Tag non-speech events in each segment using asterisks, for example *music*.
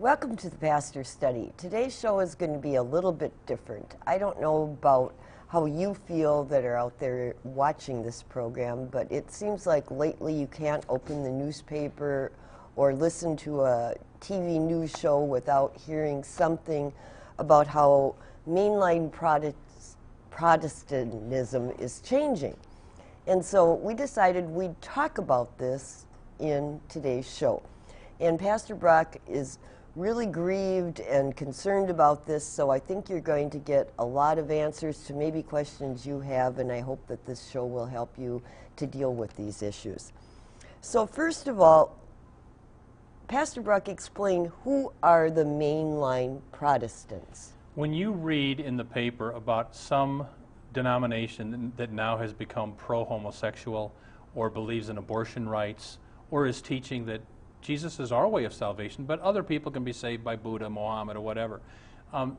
Welcome to the Pastor Study. Today's show is going to be a little bit different. I don't know about how you feel that are out there watching this program, but it seems like lately you can't open the newspaper or listen to a TV news show without hearing something about how mainline Protestantism is changing. And so we decided we'd talk about this in today's show. And Pastor Brock is really grieved and concerned about this, so I think you're going to get a lot of answers to maybe questions you have, and I hope that this show will help you to deal with these issues. So, first of all, Pastor Brock, explain who are the mainline Protestants? When you read in the paper about some denomination that now has become pro homosexual or believes in abortion rights or is teaching that Jesus is our way of salvation, but other people can be saved by Buddha, Mohammed, or whatever. Um,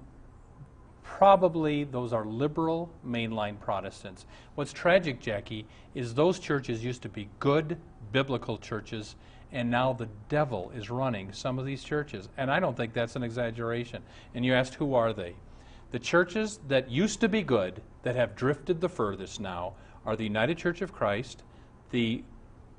probably those are liberal mainline Protestants. What's tragic, Jackie, is those churches used to be good biblical churches, and now the devil is running some of these churches. And I don't think that's an exaggeration. And you asked, who are they? The churches that used to be good, that have drifted the furthest now, are the United Church of Christ, the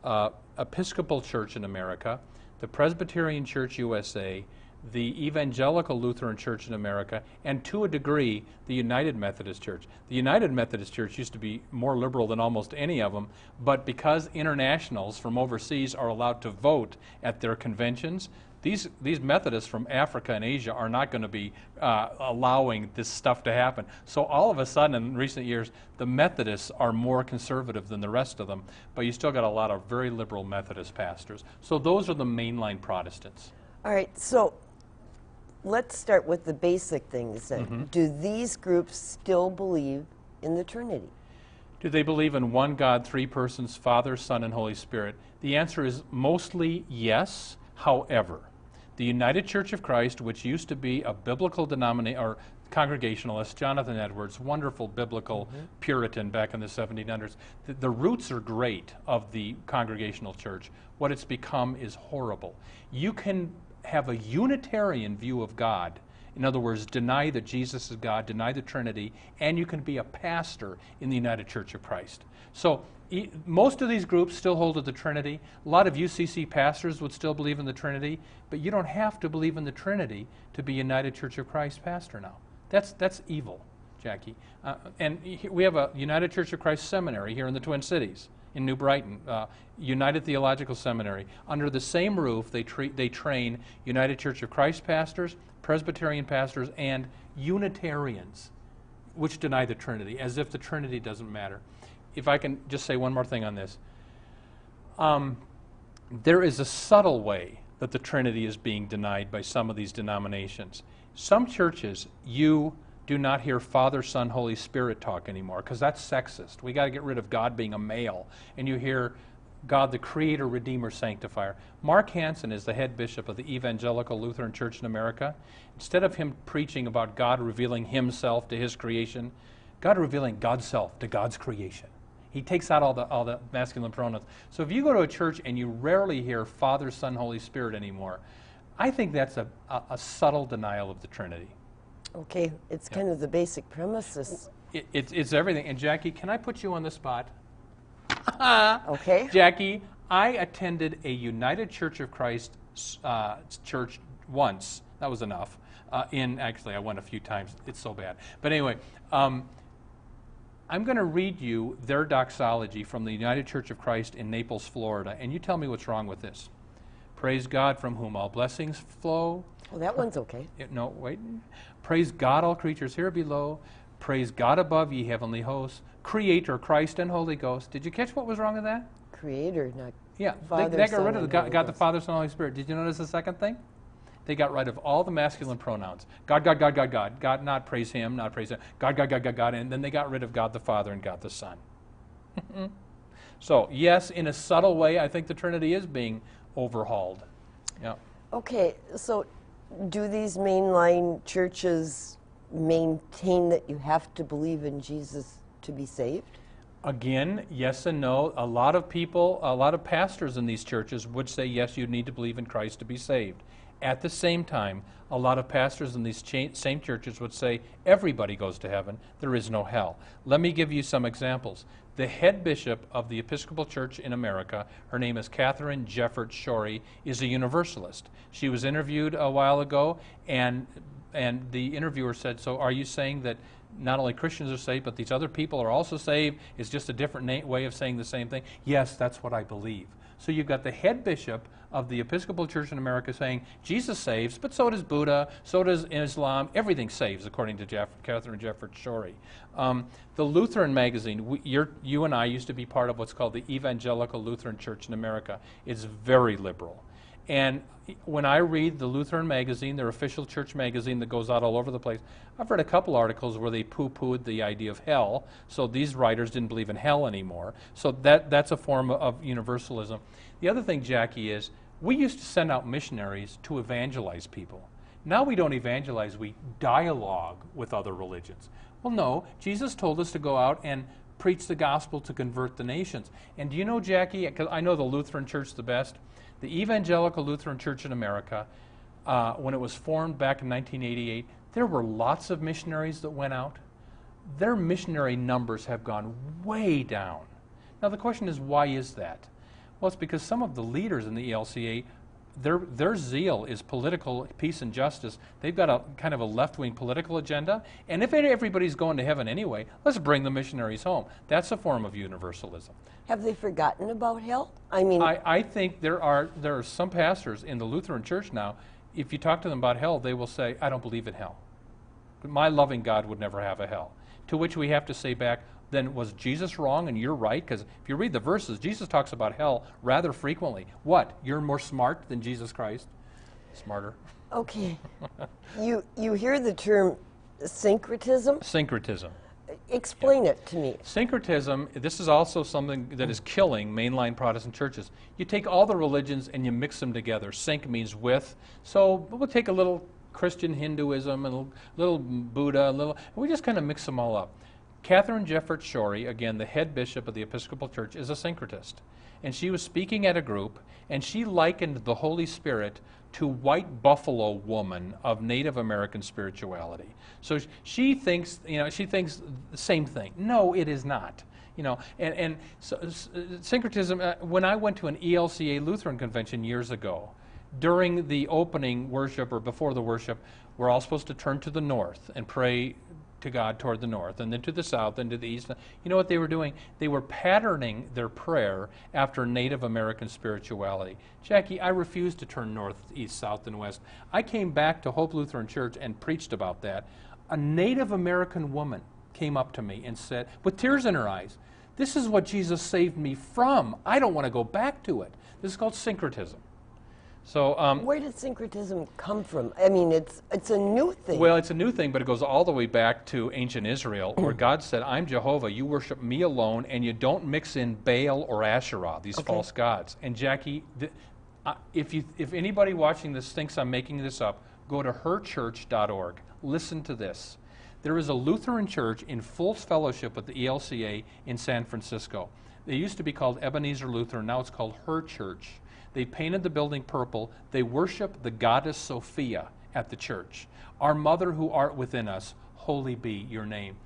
uh, Episcopal Church in America, the Presbyterian Church USA, the Evangelical Lutheran Church in America, and to a degree, the United Methodist Church. The United Methodist Church used to be more liberal than almost any of them, but because internationals from overseas are allowed to vote at their conventions, these, these Methodists from Africa and Asia are not going to be uh, allowing this stuff to happen. So all of a sudden, in recent years, the Methodists are more conservative than the rest of them, but you still got a lot of very liberal Methodist pastors. So those are the mainline Protestants. All right, so let's start with the basic things then. Mm-hmm. Do these groups still believe in the Trinity? Do they believe in one God, three persons, Father, Son, and Holy Spirit? The answer is mostly yes. However, the United Church of Christ, which used to be a biblical denomination or Congregationalist, Jonathan Edwards, wonderful biblical mm-hmm. Puritan back in the 1700s. The, the, roots are great of the Congregational Church. What it's become is horrible. You can have a Unitarian view of God. In other words, deny that Jesus is God, deny the Trinity, and you can be a pastor in the United Church of Christ. So most of these groups still hold to the Trinity. A lot of UCC pastors would still believe in the Trinity, but you don't have to believe in the Trinity to be United Church of Christ pastor now. That's, that's evil, Jackie. Uh, and we have a United Church of Christ seminary here in the Twin Cities, in New Brighton, uh, United Theological Seminary. Under the same roof, they, they train United Church of Christ pastors, Presbyterian pastors, and Unitarians, which deny the Trinity, as if the Trinity doesn't matter if I can just say one more thing on this. Um, there is a subtle way that the Trinity is being denied by some of these denominations. Some churches, you do not hear Father, Son, Holy Spirit talk anymore because that's sexist. We got to get rid of God being a male. And you hear God the Creator, Redeemer, Sanctifier. Mark Hanson is the head bishop of the Evangelical Lutheran Church in America. Instead of him preaching about God revealing Himself to His creation, God revealing God's self to God's creation. He takes out all the, all the masculine pronouns. So if you go to a church and you rarely hear Father, Son, Holy Spirit anymore, I think that's a, a, a subtle denial of the Trinity. Okay, it's yeah. kind of the basic premises. It, it, it's everything. And Jackie, can I put you on the spot? *laughs* okay. Jackie, I attended a United Church of Christ uh, church once. That was enough. Uh, in actually, I went a few times. It's so bad. But anyway, um, I'm going to read you their doxology from the United Church of Christ in Naples, Florida, and you tell me what's wrong with this. Praise God from whom all blessings flow. Well, that one's okay. Uh, no, wait. Praise God, all creatures here below. Praise God above, ye heavenly hosts. Creator, Christ, and Holy Ghost. Did you catch what was wrong with that? Creator, not yeah. Father, they, they got rid of the God, got the Father, Son, and Holy Spirit. Did you notice the second thing? They got rid of all the masculine pronouns. God, God, God, God, God. God, not praise Him, not praise Him. God, God, God, God, God. And then they got rid of God the Father and God the Son. *laughs* so, yes, in a subtle way, I think the Trinity is being overhauled. Yeah. Okay, so do these mainline churches maintain that you have to believe in Jesus to be saved? Again, yes and no. A lot of people, a lot of pastors in these churches would say, yes, you need to believe in Christ to be saved. At the same time, a lot of pastors in these cha- same churches would say, everybody goes to heaven, there is no hell. Let me give you some examples. The head bishop of the Episcopal Church in America, her name is Katharine Jefferts Schori, is a universalist. She was interviewed a while ago, and, and the interviewer said, So are you saying that not only Christians are saved, but these other people are also saved? It's just a different na- way of saying the same thing? Yes, that's what I believe. So you've got the head bishop of the Episcopal Church in America saying Jesus saves, but so does Buddha, so does Islam. Everything saves, according to Jeff, Katharine Jefferts Schori. Um, the Lutheran magazine, we, you and I used to be part of what's called the Evangelical Lutheran Church in America. It's very liberal. And when I read the Lutheran magazine, their official church magazine that goes out all over the place, I've read a couple articles where they poo pooed the idea of hell. So these writers didn't believe in hell anymore. So that, that's a form of universalism. The other thing, Jackie, is we used to send out missionaries to evangelize people. Now we don't evangelize, we dialogue with other religions. Well, no, Jesus told us to go out and preach the gospel to convert the nations. And do you know, Jackie, because I know the Lutheran Church the best, the Evangelical Lutheran Church in America, uh, when it was formed back in 1988, there were lots of missionaries that went out. Their missionary numbers have gone way down. Now, the question is, why is that? Well, it's because some of the leaders in the ELCA, their, their zeal is political peace and justice. They've got a kind of a left wing political agenda. And if everybody's going to heaven anyway, let's bring the missionaries home. That's a form of universalism. Have they forgotten about hell? I mean, I, I think there are there are some pastors in the Lutheran Church now. If you talk to them about hell, they will say, "I don't believe in hell. My loving God would never have a hell." To which we have to say back, then was Jesus wrong and you're right? Because if you read the verses, Jesus talks about hell rather frequently. What? You're more smart than Jesus Christ? Smarter. Okay. *laughs* you you hear the term syncretism? Syncretism. Explain it to me. Syncretism, this is also something that is killing mainline Protestant churches. You take all the religions and you mix them together. Sync means with. So we'll take a little Christian Hinduism, and a little Buddha, a little, we just kind of mix them all up. Katharine Jefferts Schori, again, the head bishop of the Episcopal Church, is a syncretist. And she was speaking at a group, and she likened the Holy Spirit to white buffalo woman of Native American spirituality. So she thinks, you know, she thinks the same thing. No, it is not. You know, and, and so, syncretism, uh, when I went to an ELCA Lutheran convention years ago, during the opening worship or before the worship, we're all supposed to turn to the north and pray to God toward the north, and then to the south, and to the east. You know what they were doing? They were patterning their prayer after Native American spirituality. Jackie, I refuse to turn north, east, south, and west. I came back to Hope Lutheran Church and preached about that. A Native American woman came up to me and said, with tears in her eyes, This is what Jesus saved me from. I don't want to go back to it. This is called syncretism. So, um, where did syncretism come from? I mean, it's it's a new thing. Well, it's a new thing, but it goes all the way back to ancient Israel, *clears throat* where God said, "I'm Jehovah. You worship me alone, and you don't mix in Baal or Asherah, these okay. false gods." And Jackie, uh, if you if anybody watching this thinks I'm making this up, go to herchurch.org. Listen to this. There is a Lutheran church in full fellowship with the ELCA in San Francisco. They used to be called Ebenezer Lutheran. Now it's called Her Church. They painted the building purple. They worship the goddess Sophia at the church. Our mother who art within us, holy be your name.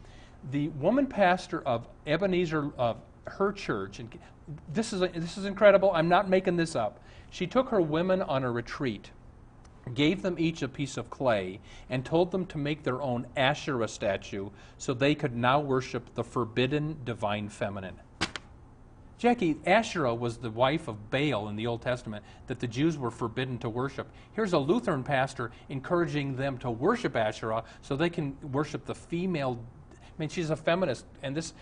The woman pastor of Ebenezer, of her church, and this is, this is incredible. I'm not making this up. She took her women on a retreat, gave them each a piece of clay, and told them to make their own Asherah statue so they could now worship the forbidden divine feminine. Jackie, Asherah was the wife of Baal in the Old Testament that the Jews were forbidden to worship. Here's a Lutheran pastor encouraging them to worship Asherah so they can worship the female. I mean, she's a feminist, and this,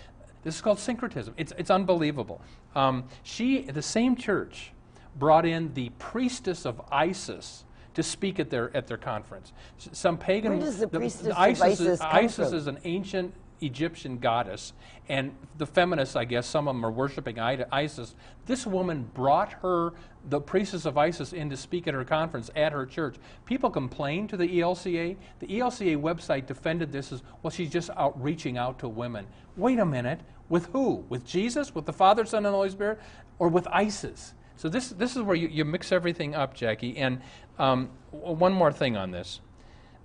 this is called syncretism. It's, it's unbelievable. Um, she, the same church, brought in the priestess of Isis to speak at their at their conference. Some pagan. Where does the priestess of ISIS, Isis ISIS from? is an ancient Egyptian goddess, and the feminists, I guess, some of them are worshiping ISIS. This woman brought her, the priestess of ISIS, in to speak at her conference at her church. People complained to the ELCA. The ELCA website defended this as, well, she's just out reaching out to women. Wait a minute, with who? With Jesus? With the Father, Son, and Holy Spirit? Or with ISIS? So this, this is where you, you mix everything up, Jackie. And um, one more thing on this.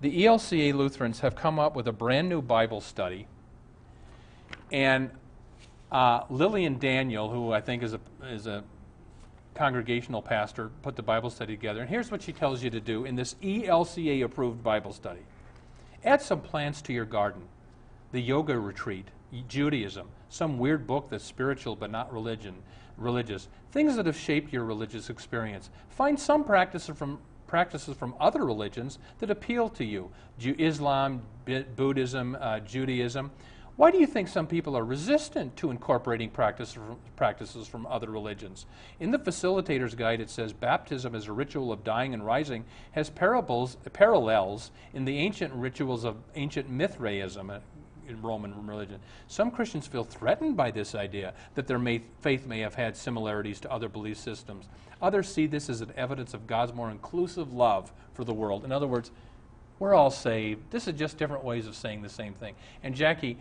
The ELCA Lutherans have come up with a brand new Bible study and uh, Lillian Daniel, who I think is a, is a congregational pastor, put the Bible study together. And here's what she tells you to do in this ELCA approved Bible study add some plants to your garden, the yoga retreat, Judaism, some weird book that's spiritual but not religion, religious, things that have shaped your religious experience. Find some practices from practices from other religions that appeal to you Islam, B- Buddhism, uh, Judaism. Why do you think some people are resistant to incorporating practice practices from other religions? In the Facilitator's Guide, it says baptism as a ritual of dying and rising has parables, parallels in the ancient rituals of ancient Mithraism, uh, in Roman religion. Some Christians feel threatened by this idea that their may, faith may have had similarities to other belief systems. Others see this as an evidence of God's more inclusive love for the world. In other words, we're all saved. This is just different ways of saying the same thing. And Jackie,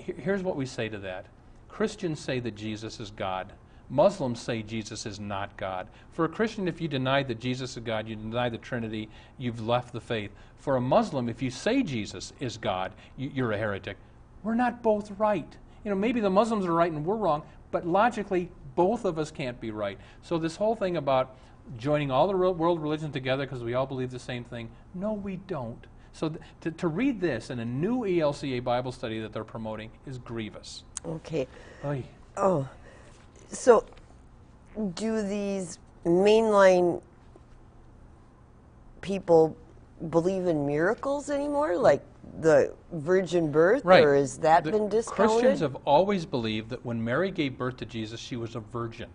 here's what we say to that Christians say that Jesus is God. Muslims say Jesus is not God. For a Christian, if you deny that Jesus is God, you deny the Trinity, you've left the faith. For a Muslim, if you say Jesus is God, you, you're a heretic. We're not both right. You know, maybe the Muslims are right and we're wrong, but logically, both of us can't be right. So this whole thing about joining all the world religions together because we all believe the same thing, no, we don't. So th- to, to read this in a new ELCA Bible study that they're promoting is grievous. Okay. Oy. Oh, so do these mainline people believe in miracles anymore, like the virgin birth, Right. or has that The been discounted? Christians have always believed that when Mary gave birth to Jesus, she was a virgin.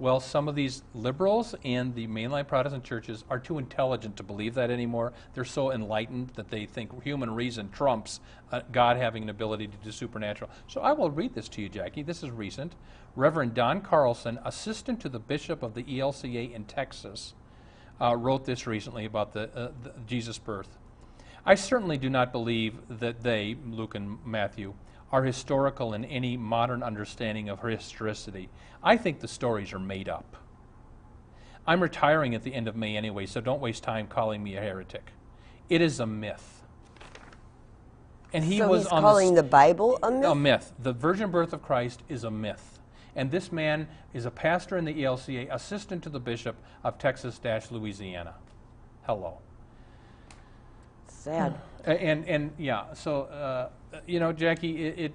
Well, some of these liberals and the mainline Protestant churches are too intelligent to believe that anymore. They're so enlightened that they think human reason trumps uh, God having an ability to do supernatural. So I will read this to you, Jackie. This is recent. Reverend Don Carlson, assistant to the bishop of the ELCA in Texas, uh, wrote this recently about the, uh, the Jesus birth. I certainly do not believe that they, Luke and Matthew, are historical in any modern understanding of her historicity. I think the stories are made up. I'm retiring at the end of May anyway, so don't waste time calling me a heretic. It is a myth. And he so was he's on calling the, the Bible a myth? a myth. The virgin birth of Christ is a myth. And this man is a pastor in the ELCA, assistant to the bishop of Texas Louisiana. Hello. Sad. And and yeah, so uh, you know, Jackie, it, it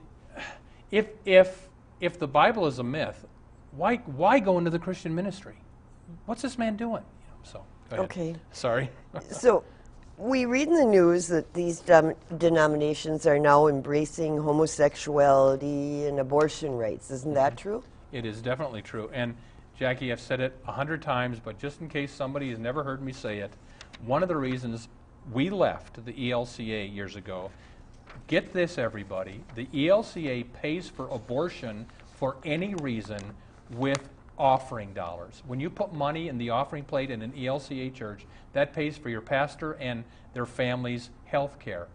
if if if the Bible is a myth, why why go into the Christian ministry? What's this man doing? You know, so. Okay. Sorry. *laughs* So, we read in the news that these dem- denominations are now embracing homosexuality and abortion rights. Isn't that Mm-hmm. true? It is definitely true. And Jackie, I've said it a hundred times, but just in case somebody has never heard me say it, one of the reasons we left the ELCA years ago, get this, everybody, the ELCA pays for abortion for any reason with offering dollars. When you put money in the offering plate in an ELCA church, that pays for your pastor and their family's health care.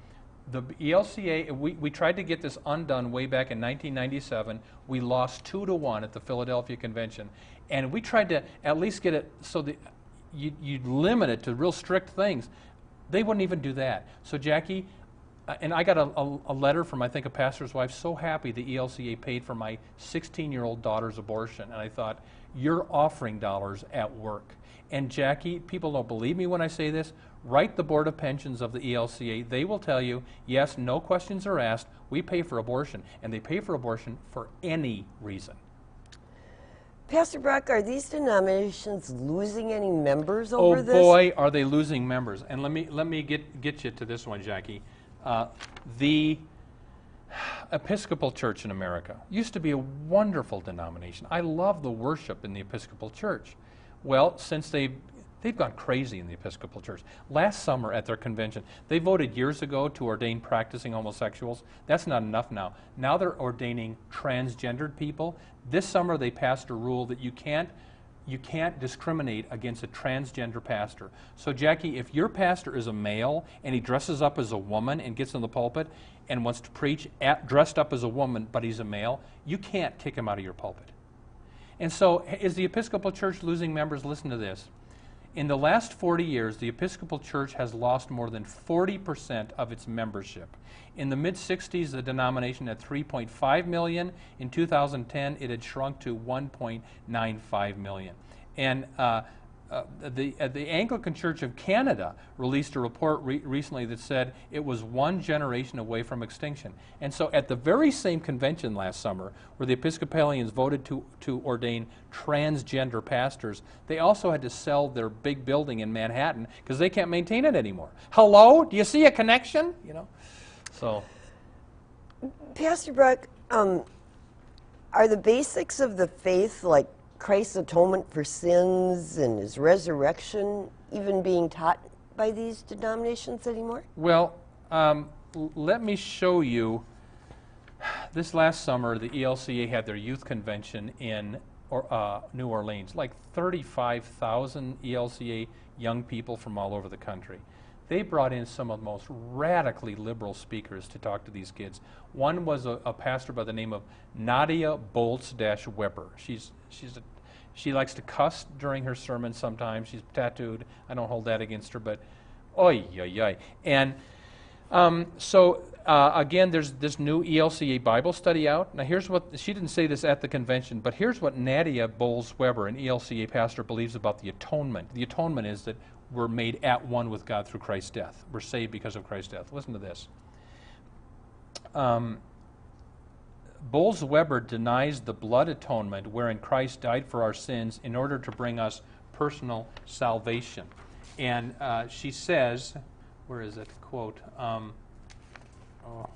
The ELCA, we, we tried to get this undone way back in 1997. We lost two to one at the Philadelphia Convention. And we tried to at least get it so that you, you limit it to real strict things. They wouldn't even do that. So, Jackie, uh, and I got a, a, a letter from, I think, a pastor's wife, so happy the ELCA paid for my 16 year old daughter's abortion. And I thought, you're offering dollars at work. And Jackie, people don't believe me when I say this. Write the Board of Pensions of the ELCA. They will tell you, yes, no questions are asked. We pay for abortion. And they pay for abortion for any reason. Pastor Brock, are these denominations losing any members Oh over this? boy, are they losing members! And let me let me get get you to this one, Jackie. Uh, the Episcopal Church in America used to be a wonderful denomination. I love the worship in the Episcopal Church. Well, since they They've gone crazy in the Episcopal Church. Last summer at their convention, they voted years ago to ordain practicing homosexuals. That's not enough now. Now they're ordaining transgendered people. This summer they passed a rule that you can't you can't discriminate against a transgender pastor. So Jackie, if your pastor is a male and he dresses up as a woman and gets in the pulpit and wants to preach at, dressed up as a woman but he's a male, you can't kick him out of your pulpit. And so is the Episcopal Church losing members? Listen to this. In the last 40 years, the Episcopal Church has lost more than 40% of its membership. In the mid 60s, the denomination had 3.5 million. In 2010, it had shrunk to 1.95 million. And uh, uh, the, uh, the Anglican Church of Canada released a report re- recently that said it was one generation away from extinction. And so, at the very same convention last summer, where the Episcopalians voted to, to ordain transgender pastors, they also had to sell their big building in Manhattan because they can't maintain it anymore. Hello? Do you see a connection? You know? So. Pastor Brock, um, are the basics of the faith like Christ's atonement for sins and his resurrection even being taught by these denominations anymore? Well, um, let me show you. This last summer, the ELCA had their youth convention in or, uh, New Orleans. Like 35,000 ELCA young people from all over the country. They brought in some of the most radically liberal speakers to talk to these kids. One was a, a pastor by the name of Nadia Bolz Weber. She's she's a, she likes to cuss during her sermons sometimes. She's tattooed. I don't hold that against her, but oi, oi, oi. And um, so, uh, again, there's this new ELCA Bible study out. Now, here's what she didn't say this at the convention, but here's what Nadia Bolz Weber, an ELCA pastor, believes about the atonement. The atonement is that we're made at one with God through Christ's death. We're saved because of Christ's death. Listen to this. Um, Bolz Weber denies the blood atonement wherein Christ died for our sins in order to bring us personal salvation. And uh, she says, where is it? Quote, um, oh,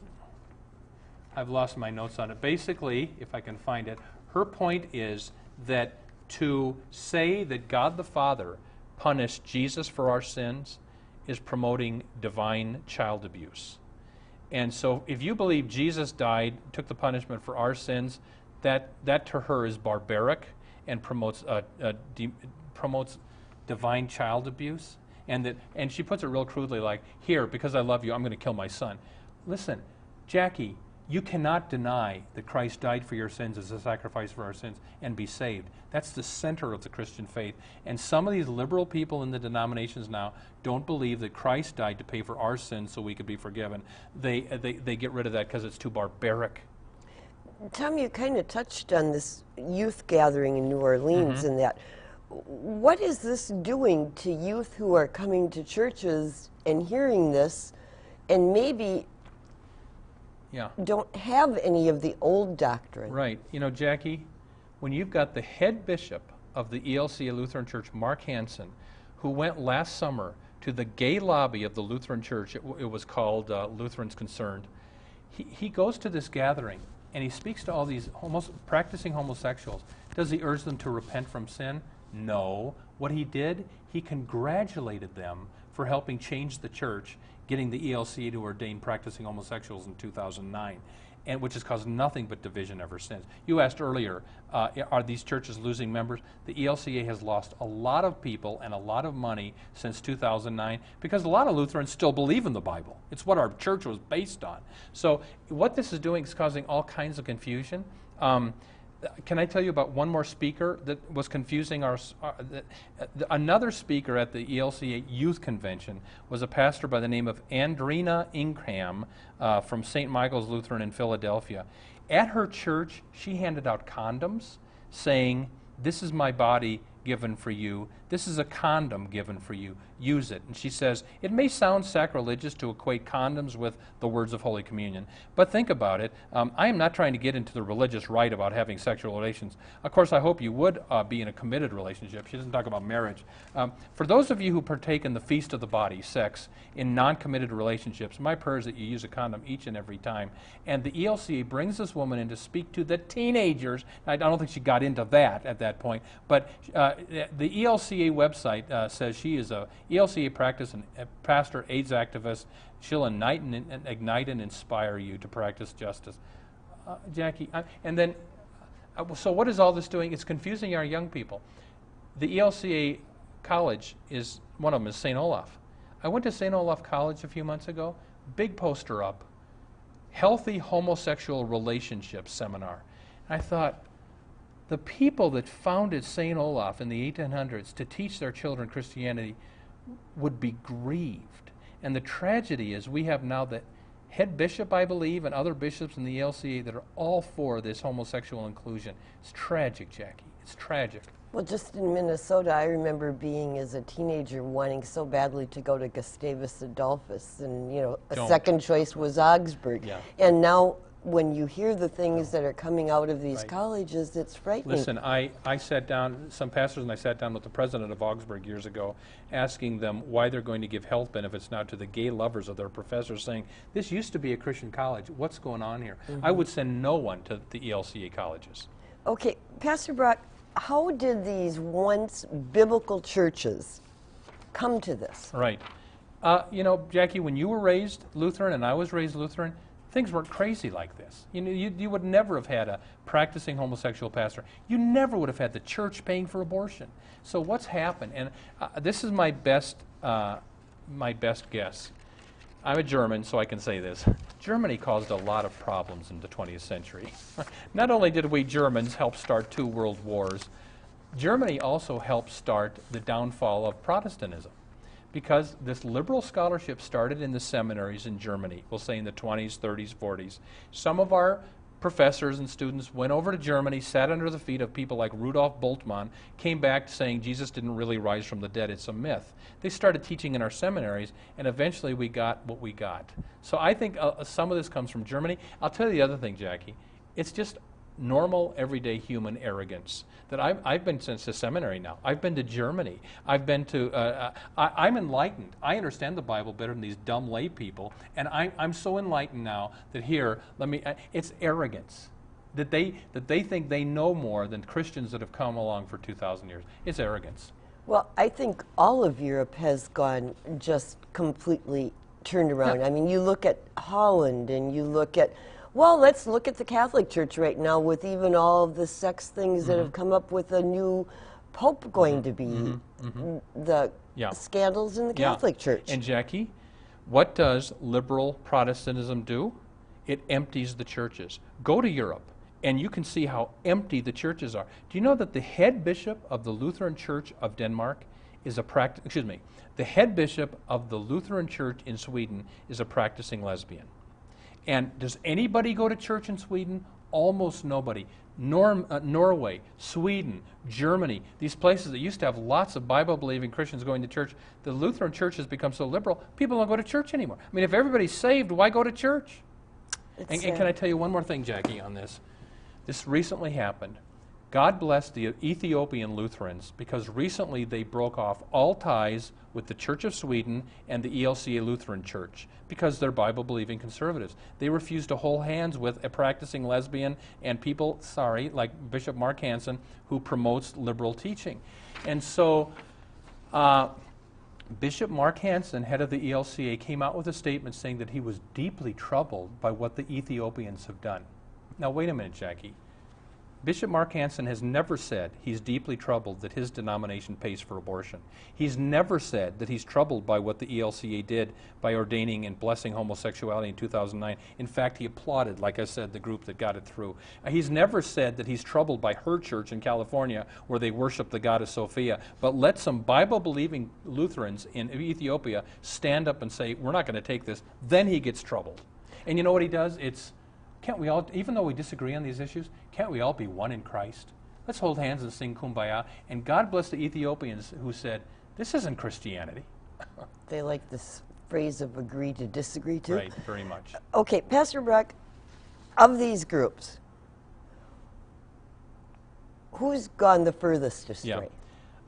I've lost my notes on it. Basically, if I can find it, her point is that to say that God the Father punished Jesus for our sins is promoting divine child abuse. And so, if you believe Jesus died, took the punishment for our sins, that, that to her is barbaric and promotes, de- promotes divine child abuse. And, that, and she puts it real crudely like, Here, because I love you, I'm going to kill my son. Listen, Jackie, you cannot deny that Christ died for your sins as a sacrifice for our sins and be saved. That's the center of the Christian faith. And some of these liberal people in the denominations now don't believe that Christ died to pay for our sins so we could be forgiven. They, they, they get rid of that because it's too barbaric. Tom, you kind of touched on this youth gathering in New Orleans mm-hmm. and that. What is this doing to youth who are coming to churches and hearing this and maybe yeah. don't have any of the old doctrine. Right. You know, Jackie, when you've got the head bishop of the ELCA Lutheran Church, Mark Hanson, who went last summer to the gay lobby of the Lutheran Church, it, it was called uh, Lutherans Concerned. He, he goes to this gathering and he speaks to all these homos- practicing homosexuals. Does he urge them to repent from sin? No. What he did, he congratulated them for helping change the church getting the ELCA to ordain practicing homosexuals in 2009, and which has caused nothing but division ever since. You asked earlier, uh, are these churches losing members? The ELCA has lost a lot of people and a lot of money since 2009 because a lot of Lutherans still believe in the Bible. It's what our church was based on. So what this is doing is causing all kinds of confusion. Um, can I tell you about one more speaker that was confusing our? Uh, uh, another speaker at the ELCA Youth Convention was a pastor by the name of Andrena Ingram uh, from St. Michael's Lutheran in Philadelphia. At her church, she handed out condoms saying, This is my body given for you. This is a condom given for you. Use it. And she says, It may sound sacrilegious to equate condoms with the words of Holy Communion, but think about it. Um, I am not trying to get into the religious right about having sexual relations. Of course, I hope you would uh, be in a committed relationship. She doesn't talk about marriage. Um, for those of you who partake in the feast of the body, sex, in non committed relationships, my prayer is that you use a condom each and every time. And the ELCA brings this woman in to speak to the teenagers. I don't think she got into that at that point, but uh, the ELCA ELCA website uh, says she is a ELCA practice and a pastor, AIDS activist. She'll ignite and, and ignite and inspire you to practice justice. Uh, Jackie, I, and then, uh, so what is all this doing? It's confusing our young people. The ELCA college is one of them is St. Olaf. I went to St. Olaf College a few months ago. Big poster up, healthy homosexual relationships seminar. I thought, the people that founded St. Olaf in the 1800s to teach their children Christianity would be grieved. And the tragedy is we have now the head bishop, I believe, and other bishops in the ELCA that are all for this homosexual inclusion. It's tragic, Jackie. It's tragic. Well, just in Minnesota, I remember being as a teenager wanting so badly to go to Gustavus Adolphus, and you know, a Don't. second choice was Augsburg. Yeah. And now, when you hear the things that are coming out of these Right. colleges, it's frightening. Listen, I, I sat down, some pastors and I sat down with the president of Augsburg years ago, asking them why they're going to give health benefits now to the gay lovers of their professors, saying, this used to be a Christian college. What's going on here? I would send no one to the ELCA colleges. Okay, Pastor Brock, how did these once biblical churches come to this? Right. Uh, you know, Jackie, when you were raised Lutheran and I was raised Lutheran, things weren't crazy like this. You know, you, you would never have had a practicing homosexual pastor. You never would have had the church paying for abortion. So what's happened? And uh, this is my best, uh, my best guess. I'm a German, so I can say this. Germany caused a lot of problems in the 20th century. *laughs* Not only did we Germans help start two world wars, Germany also helped start the downfall of Protestantism because this liberal scholarship started in the seminaries in Germany, we'll say in the 20s, 30s, 40s. Some of our professors and students went over to Germany, sat under the feet of people like Rudolf Bultmann, came back saying Jesus didn't really rise from the dead, it's a myth. They started teaching in our seminaries, and eventually we got what we got. So I think uh, some of this comes from Germany. I'll tell you the other thing, Jackie. It's just normal, everyday human arrogance. That I've, I've been since the seminary now. I've been to Germany. I've been to, uh, uh, I, I'm enlightened. I understand the Bible better than these dumb lay people. And I, I'm so enlightened now that here, let me, uh, it's arrogance. That they, that they think they know more than Christians that have come along for 2,000 years. It's arrogance. Well, I think all of Europe has gone just completely turned around. I mean, you look at Holland and you look at, well, let's look at the Catholic Church right now with even all of the sex things that Mm-hmm. have come up with a new pope going mm-hmm. to be, mm-hmm. Mm-hmm. the Yeah. scandals in the Yeah. Catholic Church. And Jackie, what does liberal Protestantism do? It empties the churches. Go to Europe and you can see how empty the churches are. Do you know that the head bishop of the Lutheran Church of Denmark is a pract- excuse me, the head bishop of the Lutheran Church in Sweden is a practicing lesbian. And does anybody go to church in Sweden? Almost nobody. Norm, uh, Norway, Sweden, Germany, these places that used to have lots of Bible believing Christians going to church, the Lutheran church has become so liberal, people don't go to church anymore. I mean, if everybody's saved, why go to church? And, and can I tell you one more thing, Jackie, on this? This recently happened. God bless the Ethiopian Lutherans because recently they broke off all ties with the Church of Sweden and the ELCA Lutheran Church because they're Bible believing conservatives. They refuse to hold hands with a practicing lesbian and people, sorry, like Bishop Mark Hanson, who promotes liberal teaching. And so, uh, Bishop Mark Hanson, head of the ELCA, came out with a statement saying that he was deeply troubled by what the Ethiopians have done. Now, wait a minute, Jackie. Bishop Mark Hanson has never said he's deeply troubled that his denomination pays for abortion. He's never said that he's troubled by what the ELCA did by ordaining and blessing homosexuality in 2009. In fact, he applauded, like I said, the group that got it through. He's never said that he's troubled by her church in California where they worship the goddess Sophia. But let some Bible believing Lutherans in Ethiopia stand up and say, We're not going to take this. Then he gets troubled. And you know what he does? It's can't we all, even though we disagree on these issues, can't we all be one in Christ? Let's hold hands and sing kumbaya. And God bless the Ethiopians who said, This isn't Christianity. *laughs* they like this phrase of agree to disagree too. Right, very much. Okay, Pastor Brock, of these groups, who's gone the furthest astray? Yeah.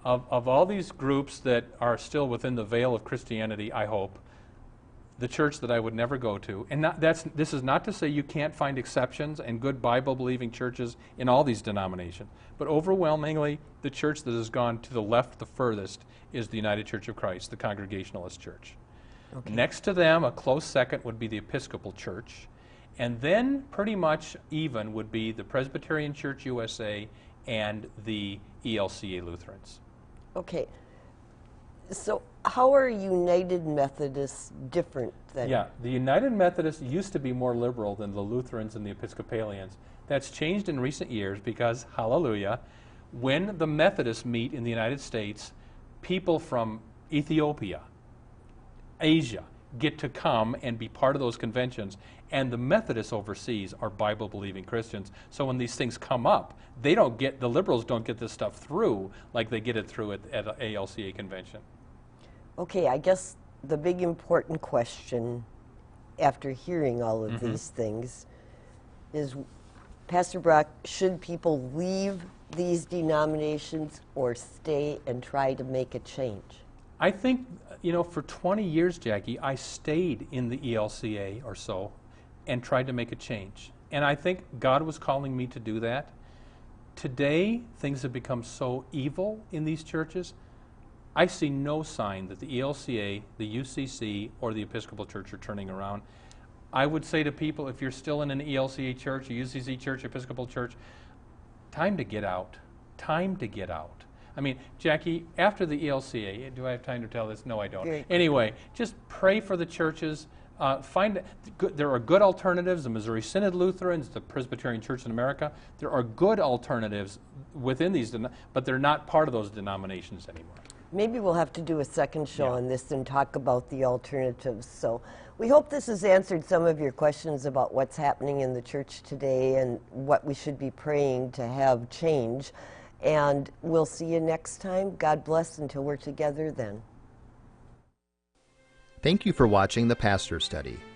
Of, of all these groups that are still within the veil of Christianity, I hope, the church that I would never go to. And not, that's, this is not to say you can't find exceptions and good Bible believing churches in all these denominations. But overwhelmingly, the church that has gone to the left the furthest is the United Church of Christ, the Congregationalist Church. Okay. Next to them, a close second would be the Episcopal Church. And then, pretty much even, would be the Presbyterian Church USA and the ELCA Lutherans. Okay. So, how are United Methodists different than? Yeah, the United Methodists used to be more liberal than the Lutherans and the Episcopalians. That's changed in recent years because, hallelujah, when the Methodists meet in the United States, people from Ethiopia, Asia, get to come and be part of those conventions. And the Methodists overseas are Bible believing Christians. So when these things come up, they don't get, the liberals don't get this stuff through like they get it through at, at an ELCA convention. Okay, I guess the big important question after hearing all of mm-hmm. these things is Pastor Brock, should people leave these denominations or stay and try to make a change? I think, you know, for 20 years, Jackie, I stayed in the ELCA or so and tried to make a change. And I think God was calling me to do that. Today, things have become so evil in these churches I see no sign that the ELCA, the UCC, or the Episcopal Church are turning around. I would say to people, if you're still in an ELCA church, a UCC church, Episcopal church, time to get out. Time to get out. I mean, Jackie, after the ELCA, do I have time to tell this? No, I don't. Anyway, just pray for the churches. Uh, find there are good alternatives. The Missouri Synod Lutherans, the Presbyterian Church in America. There are good alternatives within these, but they're not part of those denominations anymore. Maybe we'll have to do a second show yeah. on this and talk about the alternatives. So we hope this has answered some of your questions about what's happening in the church today and what we should be praying to have change. And we'll see you next time. God bless until we're together then. Thank you for watching the Pastor Study.